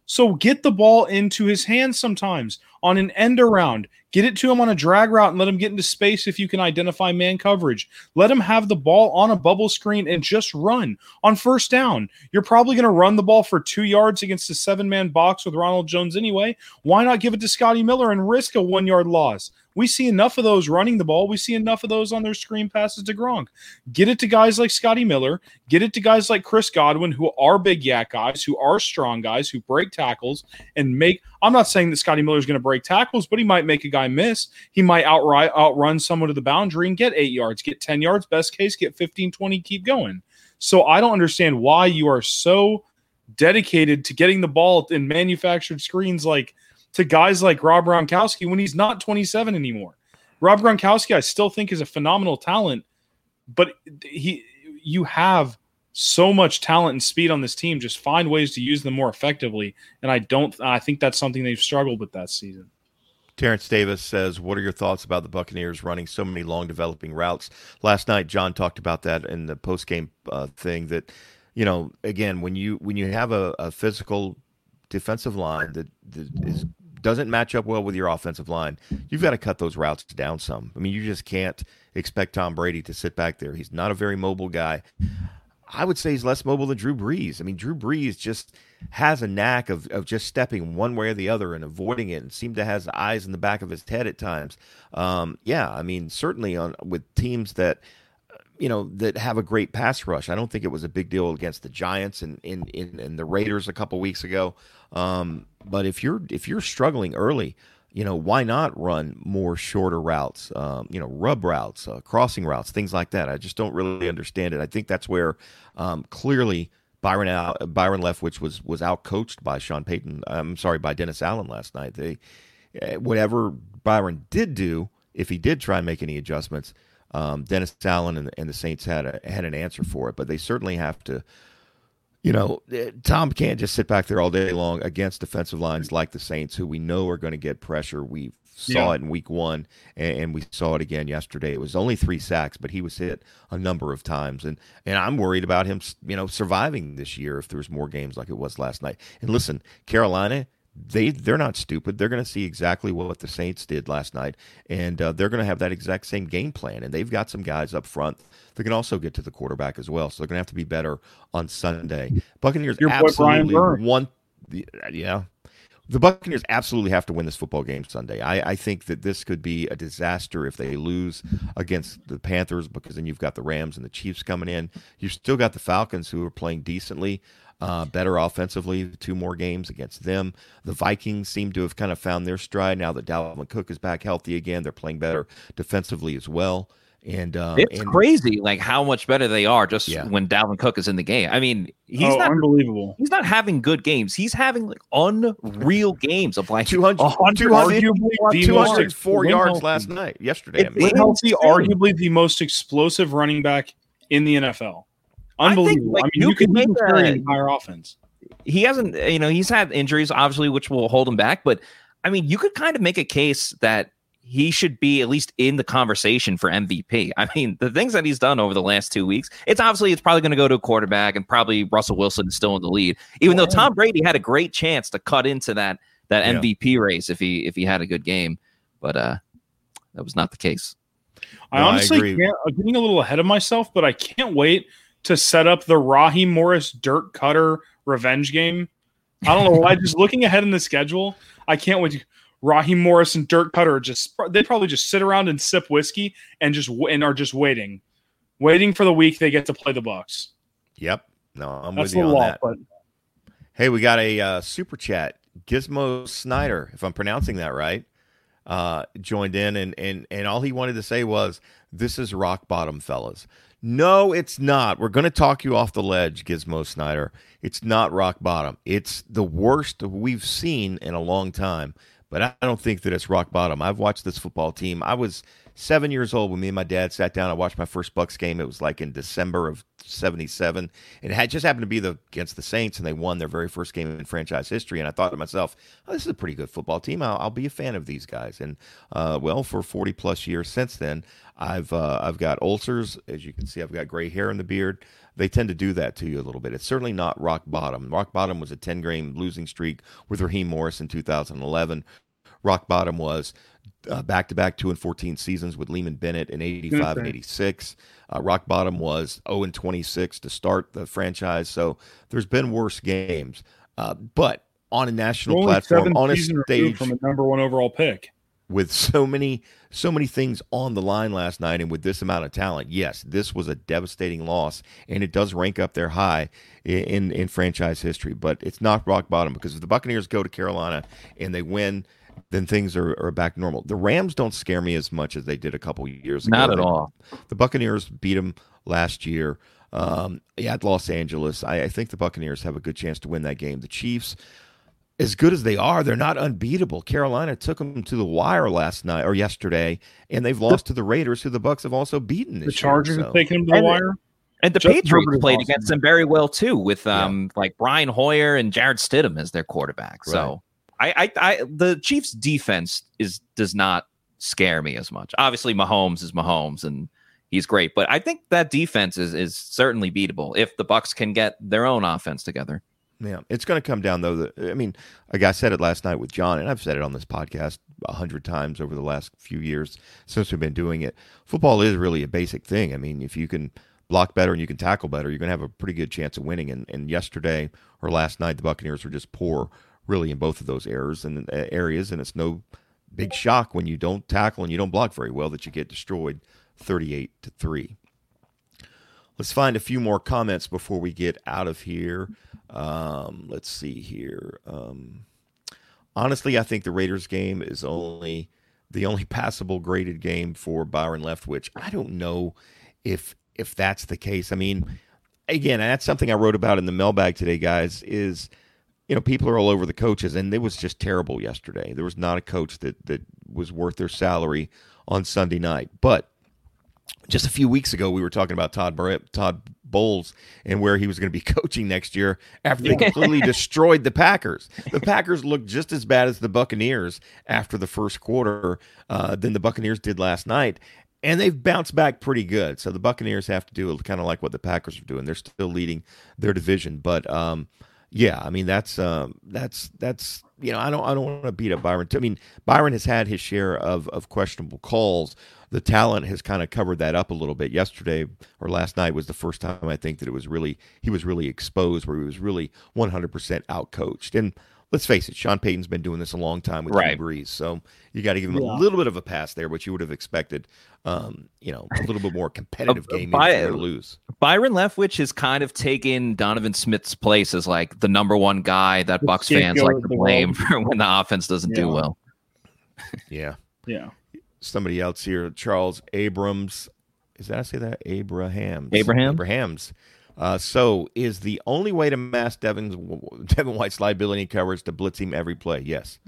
So get the ball into his hands sometimes on an end around. Get it to him on a drag route and let him get into space if you can identify man coverage. Let him have the ball on a bubble screen and just run on first down. You're probably going to run the ball for two yards against a seven man box with Ronald Jones anyway. Why not give it to Scotty Miller and risk a one yard loss? We see enough of those running the ball. We see enough of those on their screen passes to Gronk. Get it to guys like Scotty Miller. Get it to guys like Chris Godwin, who are big YAC guys, who are strong guys, who break tackles and make. I'm not saying that Scotty Miller is going to break tackles, but he might make a guy miss. He might outright outrun someone to the boundary and get eight yards, get 10 yards, best case, get 15, 20, keep going. So I don't understand why you are so dedicated to getting the ball in manufactured screens like to guys like Rob Gronkowski when he's not 27 anymore. Rob Gronkowski, I still think is a phenomenal talent, but he, you have so much talent and speed on this team. Just find ways to use them more effectively, and I don't. I think that's something they've struggled with that season. Terrence Davis says, "What are your thoughts about the Buccaneers running so many long developing routes?" Last night, John talked about that in the post game uh, thing. That you know, again, when you when you have a, a physical defensive line that, that is doesn't match up well with your offensive line, you've got to cut those routes down some. I mean, you just can't expect Tom Brady to sit back there. He's not a very mobile guy. I would say he's less mobile than Drew Brees. I mean, Drew Brees just has a knack of, of just stepping one way or the other and avoiding it and seemed to has eyes in the back of his head at times. Um, yeah, I mean, certainly on with teams that you know that have a great pass rush. I don't think it was a big deal against the Giants and in, in, the Raiders a couple weeks ago. Um, but if you're if you're struggling early, you know why not run more shorter routes? Um, you know, rub routes, uh, crossing routes, things like that. I just don't really understand it. I think that's where um, clearly Byron out, Byron Leftwich was was out coached by Sean Payton. I'm sorry, by Dennis Allen last night. They eh, whatever Byron did do, if he did try and make any adjustments, um, Dennis Allen and, and the Saints had a, had an answer for it. But they certainly have to. You know, eh, Tom can't just sit back there all day long against defensive lines like the Saints, who we know are going to get pressure. We've saw yeah. it in week one, and, and, we saw it again yesterday. It was only three sacks, but he was hit a number of times, and and I'm worried about him, you know, surviving this year if there's more games like it was last night. And listen, Carolina. They they're not stupid. They're going to see exactly what the Saints did last night, and uh, they're going to have that exact same game plan. And they've got some guys up front that can also get to the quarterback as well. So they're going to have to be better on Sunday. Buccaneers Your absolutely want. Yeah, the Buccaneers absolutely have to win this football game Sunday. I, I, think that this could be a disaster if they lose against the Panthers because then you've got the Rams and the Chiefs coming in. You've still got the Falcons who are playing decently, uh, better offensively. Two more games against them. The Vikings seem to have kind of found their stride now that Dalvin Cook is back healthy again. They're playing better defensively as well. And uh, it's and, crazy, like how much better they are just yeah. when Dalvin Cook is in the game. I mean, he's oh, not unbelievable. He's not having good games. He's having like unreal games of like 200, 204 yards last night, yesterday. When healthy, arguably the most explosive running back in the NFL. Unbelievable. I, think, like, I mean, you, you can make carry an entire offense. He hasn't, you know, he's had injuries, obviously, which will hold him back. But I mean, you could kind of make a case that he should be at least in the conversation for MVP. I mean, the things that he's done over the last two weeks, it's obviously it's probably going to go to a quarterback, and probably Russell Wilson is still in the lead. Even though Tom Brady had a great chance to cut into that that yeah. MVP race if he if he had a good game, but uh, that was not the case. I no, honestly I can't. I'm getting a little ahead of myself, but I can't wait to set up the Raheem Morris Dirk Koetter revenge game. I don't know why. just looking ahead in the schedule, I can't wait. To, Raheem Morris and Dirk Koetter just they probably just sit around and sip whiskey and just and are just waiting, waiting for the week they get to play the Bucks. Yep, no, I'm That's with you on lot, that. But... Hey, we got a uh, super chat. Gizmo Snyder, if I'm pronouncing that right, uh, joined in and and and all he wanted to say was, "This is rock bottom, fellas." No, it's not. We're going to talk you off the ledge, Gizmo Snyder. It's not rock bottom. It's the worst we've seen in a long time but I don't think that it's rock bottom. I've watched this football team. I was seven years old when me and my dad sat down. I watched my first Bucks game. It was like in December of '77, and it had just happened to be the against the Saints, and they won their very first game in franchise history. And I thought to myself, oh, "This is a pretty good football team. I'll, I'll be a fan of these guys." And uh, well, for 40 plus years since then, I've uh, I've got ulcers. As you can see, I've got gray hair in the beard they tend to do that to you a little bit. It's certainly not rock bottom. Rock bottom was a 10 game losing streak with Raheem Morris in 2011. Rock bottom was back to back two and 14 seasons with Leeman Bennett in 85 and 86. Uh, rock bottom was 0 and 26 to start the franchise. So there's been worse games. Uh, but on a national platform, on a stage from a number one overall pick with so many so many things on the line last night and with this amount of talent yes this was a devastating loss and it does rank up there high in in franchise history but it's not rock bottom because if the buccaneers go to carolina and they win then things are, are back normal the rams don't scare me as much as they did a couple years ago not at all the buccaneers beat them last year um, at los angeles I, I think the buccaneers have a good chance to win that game the chiefs as good as they are, they're not unbeatable. Carolina took them to the wire last night or yesterday, and they've lost to the Raiders, who the Bucks have also beaten. the Chargers year, so. have taken them to the and, wire. And the Justin Patriots played against them very well too, with um yeah. like Brian Hoyer and Jarrett Stidham as their quarterback. So right. I, I, I, the Chiefs' defense is does not scare me as much. Obviously, Mahomes is Mahomes, and he's great, but I think that defense is is certainly beatable if the Bucks can get their own offense together. Yeah, it's going to come down though. I mean, like I said it last night with John, and I've said it on this podcast a hundred times over the last few years since we've been doing it. Football is really a basic thing. I mean, if you can block better and you can tackle better, you're going to have a pretty good chance of winning. And, and yesterday or last night, the Buccaneers were just poor, really, in both of those errors and uh, areas. And it's no big shock when you don't tackle and you don't block very well that you get destroyed, thirty-eight to three. Let's find a few more comments before we get out of here. Um, let's see here. Um, honestly, I think the Raiders game is only the only passable graded game for Byron Leftwich. I don't know if if that's the case. I mean, again, that's something I wrote about in the mailbag today, guys. Is you know people are all over the coaches, and it was just terrible yesterday. There was not a coach that that was worth their salary on Sunday night. But just a few weeks ago, we were talking about Todd Todd Bowles and where he was going to be coaching next year after they completely destroyed the Packers. The Packers looked just as bad as the Buccaneers after the first quarter uh, than the Buccaneers did last night. And they've bounced back pretty good. So the Buccaneers have to do kind of like what the Packers are doing. They're still leading their division, but um, yeah, I mean that's um, that's that's you know I don't I don't want to beat up Byron. I mean Byron has had his share of of questionable calls, the talent has kind of covered that up a little bit. Yesterday or last night was the first time I think that it was really he was really exposed where he was really 100% outcoached. And let's face it, Sean Payton's been doing this a long time with right. Drew Brees, so you got to give him yeah. a little bit of a pass there, but you would have expected, um, you know, a little bit more competitive uh, game By, to lose. Byron Leftwich has kind of taken Donovan Smith's place as like the number one guy that the Bucks fans like to blame for when the offense doesn't yeah. do well. Yeah. Yeah somebody else here, Charles Abrams. Is that I say that? Abrahams. Abraham. Abrahams. Uh, so is the only way to mask Devin's Devin White's liability coverage to blitz him every play? Yes.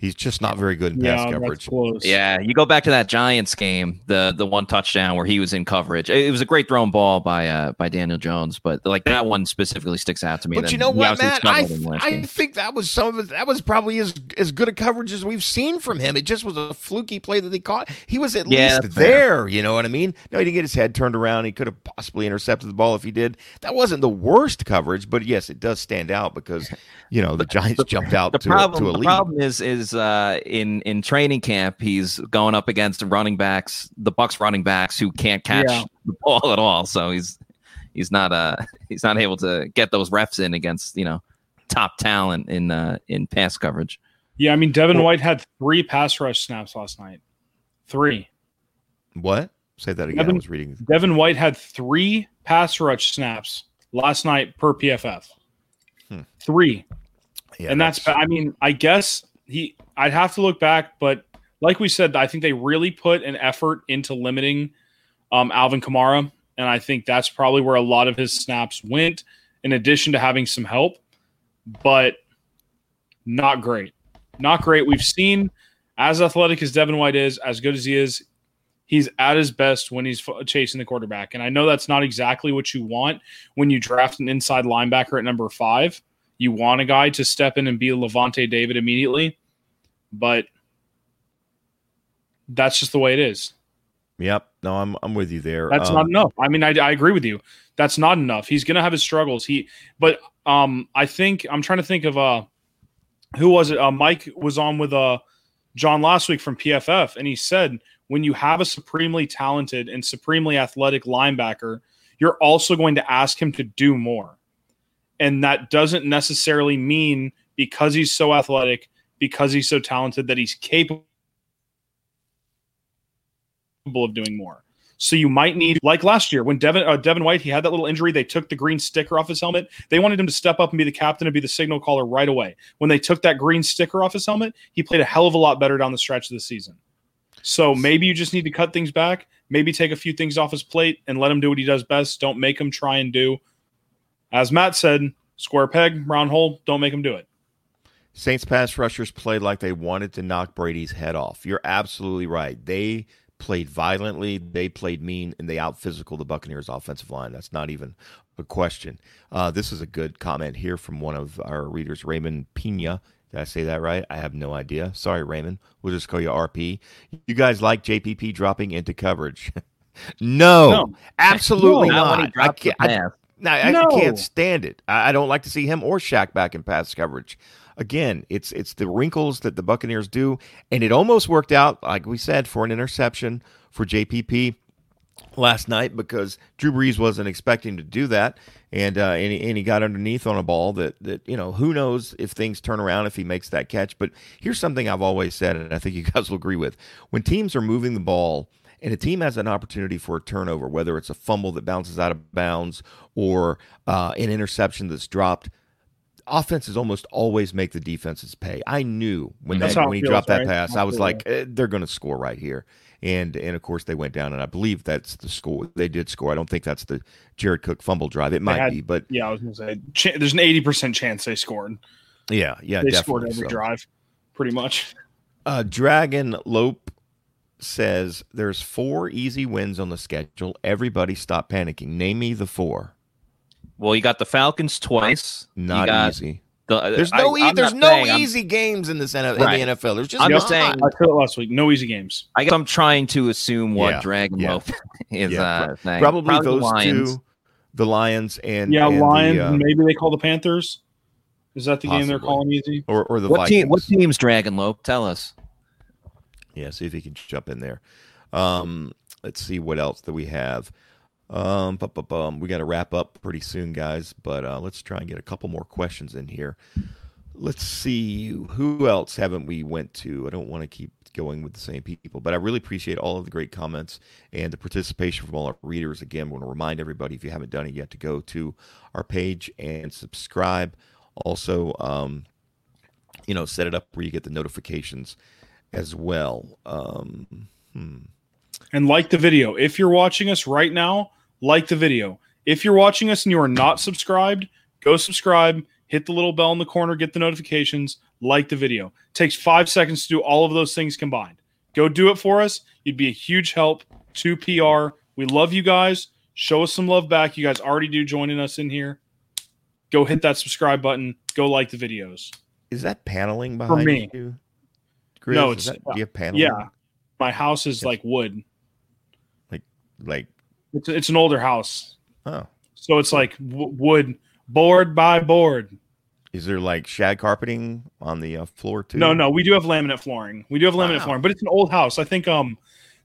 He's just not very good in pass yeah, coverage. Yeah, you go back to that Giants game, the the one touchdown where he was in coverage. It was a great thrown ball by uh by Daniel Jones, but like that one specifically sticks out to me. But you know what, Matt? I, I think that was some of it. That was probably as as good a coverage as we've seen from him. It just was a fluky play that he caught. He was at yeah, least there. You know what I mean? No, he didn't get his head turned around. He could have possibly intercepted the ball if he did. That wasn't the worst coverage, but yes, it does stand out because you know the Giants jumped out the to, problem, to a lead. The problem is is uh, in in training camp he's going up against running backs, the Bucks running backs who can't catch yeah. the ball at all. So he's he's not uh he's not able to get those reps in against you know top talent in uh in pass coverage. Yeah, I mean Devin White had three pass rush snaps last night. Three. What? Say that again. Devin, I was reading. Devin White had three pass rush snaps last night per PFF. Hmm. Three. Yeah, and that's, that's, I mean, I guess he I'd have to look back, but like we said, I think they really put an effort into limiting um, Alvin Kamara, and I think that's probably where a lot of his snaps went. In addition to having some help, but not great, not great. We've seen as athletic as Devin White is, as good as he is, he's at his best when he's chasing the quarterback. And I know that's not exactly what you want when you draft an inside linebacker at number five. You want a guy to step in and be Lavonte David immediately, but that's just the way it is. Yep. No, I'm I'm with you there. That's um, not enough. I mean, I, I agree with you. That's not enough. He's gonna have his struggles. He, but um, I think I'm trying to think of uh, who was it? Uh, Mike was on with uh, John last week from PFF, and he said when you have a supremely talented and supremely athletic linebacker, you're also going to ask him to do more. And that doesn't necessarily mean because he's so athletic, because he's so talented, that he's capable of doing more. So you might need, like last year when Devin uh, Devin White he had that little injury, they took the green sticker off his helmet. They wanted him to step up and be the captain and be the signal caller right away. When they took that green sticker off his helmet, he played a hell of a lot better down the stretch of the season. So maybe you just need to cut things back, maybe take a few things off his plate and let him do what he does best. Don't make him try and do as Matt said, square peg, round hole, don't make them do it. Saints pass rushers played like they wanted to knock Brady's head off. You're absolutely right. They played violently, they played mean, and they out physical the Buccaneers offensive line. That's not even a question. Uh, this is a good comment here from one of our readers, Raymond Pina. Did I say that right? I have no idea. Sorry, Raymond. We'll just call you RP. You guys like JPP dropping into coverage? no, no, absolutely no, not. I can't. I, now, I, no. I can't stand it. I, I, don't like to see him or Shaq back in pass coverage. Again, it's it's the wrinkles that the Buccaneers do, and it almost worked out, like we said, for an interception for JPP last night because Drew Brees wasn't expecting to do that, and uh, and, he, and he got underneath on a ball that that you know who knows if things turn around if he makes that catch. But here's something I've always said, and I think you guys will agree with: when teams are moving the ball and a team has an opportunity for a turnover, whether it's a fumble that bounces out of bounds or uh, an interception that's dropped, offenses almost always make the defenses pay. I knew when that, when he feels, dropped that right? pass, I was like, eh, they're going to score right here. And and of course they went down, and I believe that's the score. They did score. I don't think that's the Jared Cook fumble drive. It might had- be, but Yeah, I was gonna say ch- there's an eighty percent chance they scored. yeah, yeah, they scored every so. drive, pretty much. Uh, Dragon Lope says there's four easy wins on the schedule. Everybody stop panicking. Name me the four. Well, you got the Falcons twice. Not easy. the- There's no e- I'm there's no saying- I'm- easy games in this NFL, Right. in the NFL. There's just I'm just saying- I said it last week. No easy games. I guess I'm trying to assume what Yeah, Dragon yeah. Loaf is Yeah, uh, saying. probably, the those Lions. two, the Lions and Yeah, and Lions. the, uh, maybe they call the Panthers. Is that the game they're calling easy? or or the What Vikings. team? What team's Dragon Loaf? Tell us. Yeah, see if he can jump in there. Um, let's see what else that we have. Um, bu- bu- bum. we got to wrap up pretty soon, guys. But uh, let's try and get a couple more questions in here. Let's see who else haven't we went to. I don't want to keep going with the same people, but I really appreciate all of the great comments and the participation from all our readers. Again, want to remind everybody if you haven't done it yet to go to our page and subscribe. Also, um, you know, set it up where you get the notifications as well. Um, hmm. And like the video. If you're watching us right now, like the video. If you're watching us and you are not subscribed, go subscribe, hit the little bell in the corner, get the notifications, like the video. takes five seconds to do all of those things combined. Go do it for us. You'd be a huge help to PR. We love you guys. Show us some love back. You guys already do joining us in here. Go hit that subscribe button. Go like the videos. Is that paneling behind me. you? Chris? No, it's- that, do you have paneling? Yeah. My house is like wood. Like, like, It's, it's an older house. oh, So it's like w- wood, board by board. is there like shag carpeting on the uh, floor too? No, no, we do have laminate flooring. We do have laminate Wow. flooring, but it's an old house. I think um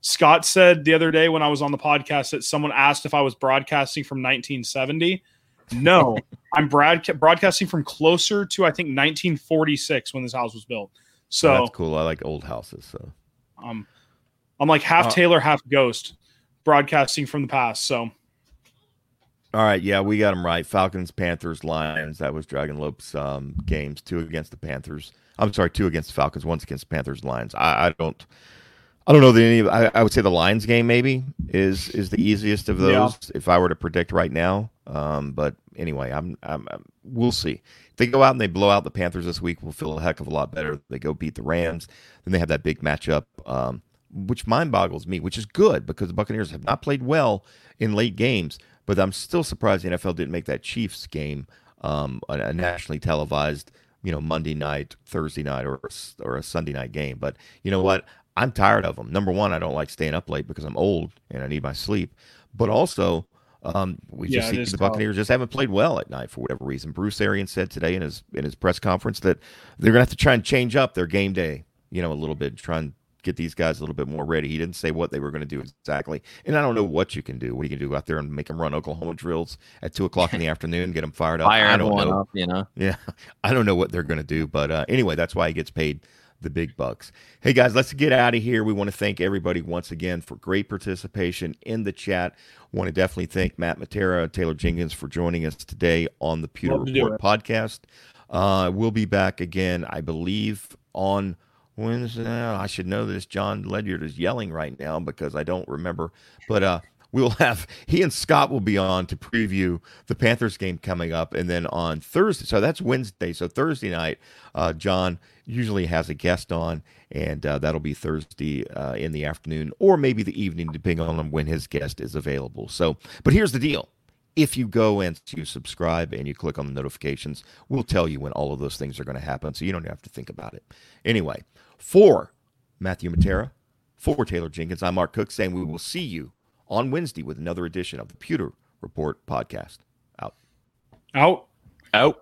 Scott said the other day when I was on the podcast that someone asked if I was broadcasting from 1970. No, I'm broad- broadcasting from closer to I think 1946 when this house was built. Oh, So that's cool. I like old houses. So um, I'm like half Uh, Taylor, half Ghost, broadcasting from the past. So All right, yeah, we got them right. Falcons, Panthers, Lions. That was Dragon Lope's um, games. Two against the Panthers. I'm sorry, two against the Falcons. Once against the Panthers, Lions. I, I don't, I don't know that any. of I, I would say the Lions game maybe is is the easiest of Yeah. those if I were to predict right now. Um, but anyway, I'm, I'm, I'm we'll see. If they go out and they blow out the Panthers this week, we'll feel a heck of a lot better. They go beat the Rams, then they have that big matchup. Um, which mind boggles me, which is good because the Buccaneers have not played well in late games. But I'm still surprised the NFL didn't make that Chiefs game um, a, a nationally televised, you know, Monday night, Thursday night, or or a Sunday night game. But you know what? I'm tired of them. Number one, I don't like staying up late because I'm old and I need my sleep. But also, um, we Yeah, just see the. Buccaneers just haven't played well at night for whatever reason. Bruce Arians said today in his in his press conference that they're gonna have to try and change up their game day, you know, a little bit, try and get these guys a little bit more ready. He didn't say what they were going to do exactly, and I don't know what you can do. What you can do out there and make them run Oklahoma drills at two o'clock in the afternoon, get them fired up. Fire I don't know. up, you know. Yeah, I don't know what they're going to do, but uh, anyway, that's why he gets paid the big bucks. Hey guys, let's get out of here. We want to thank everybody once again for great participation in the chat. Want to definitely thank Matt Matera, Taylor Jenkins for joining us today on the Pewter Love Report podcast. Uh, we'll be back again, I believe, on Wednesday. I should know this. Jon Ledyard is yelling right now because I don't remember, but uh, we'll have he and Scott will be on to preview the Panthers game coming up, and then on Thursday. So that's Wednesday. So Thursday night, uh, John usually has a guest on, and uh, that'll be Thursday uh, in the afternoon or maybe the evening, depending on when his guest is available. So, but here's the deal. If you go and you subscribe and you click on the notifications, we'll tell you when all of those things are going to happen, so you don't have to think about it. Anyway, for Matthew Matera, for Taylor Jenkins, I'm Mark Cook saying we will see you on Wednesday with another edition of the Pewter Report podcast. Out. out. Out.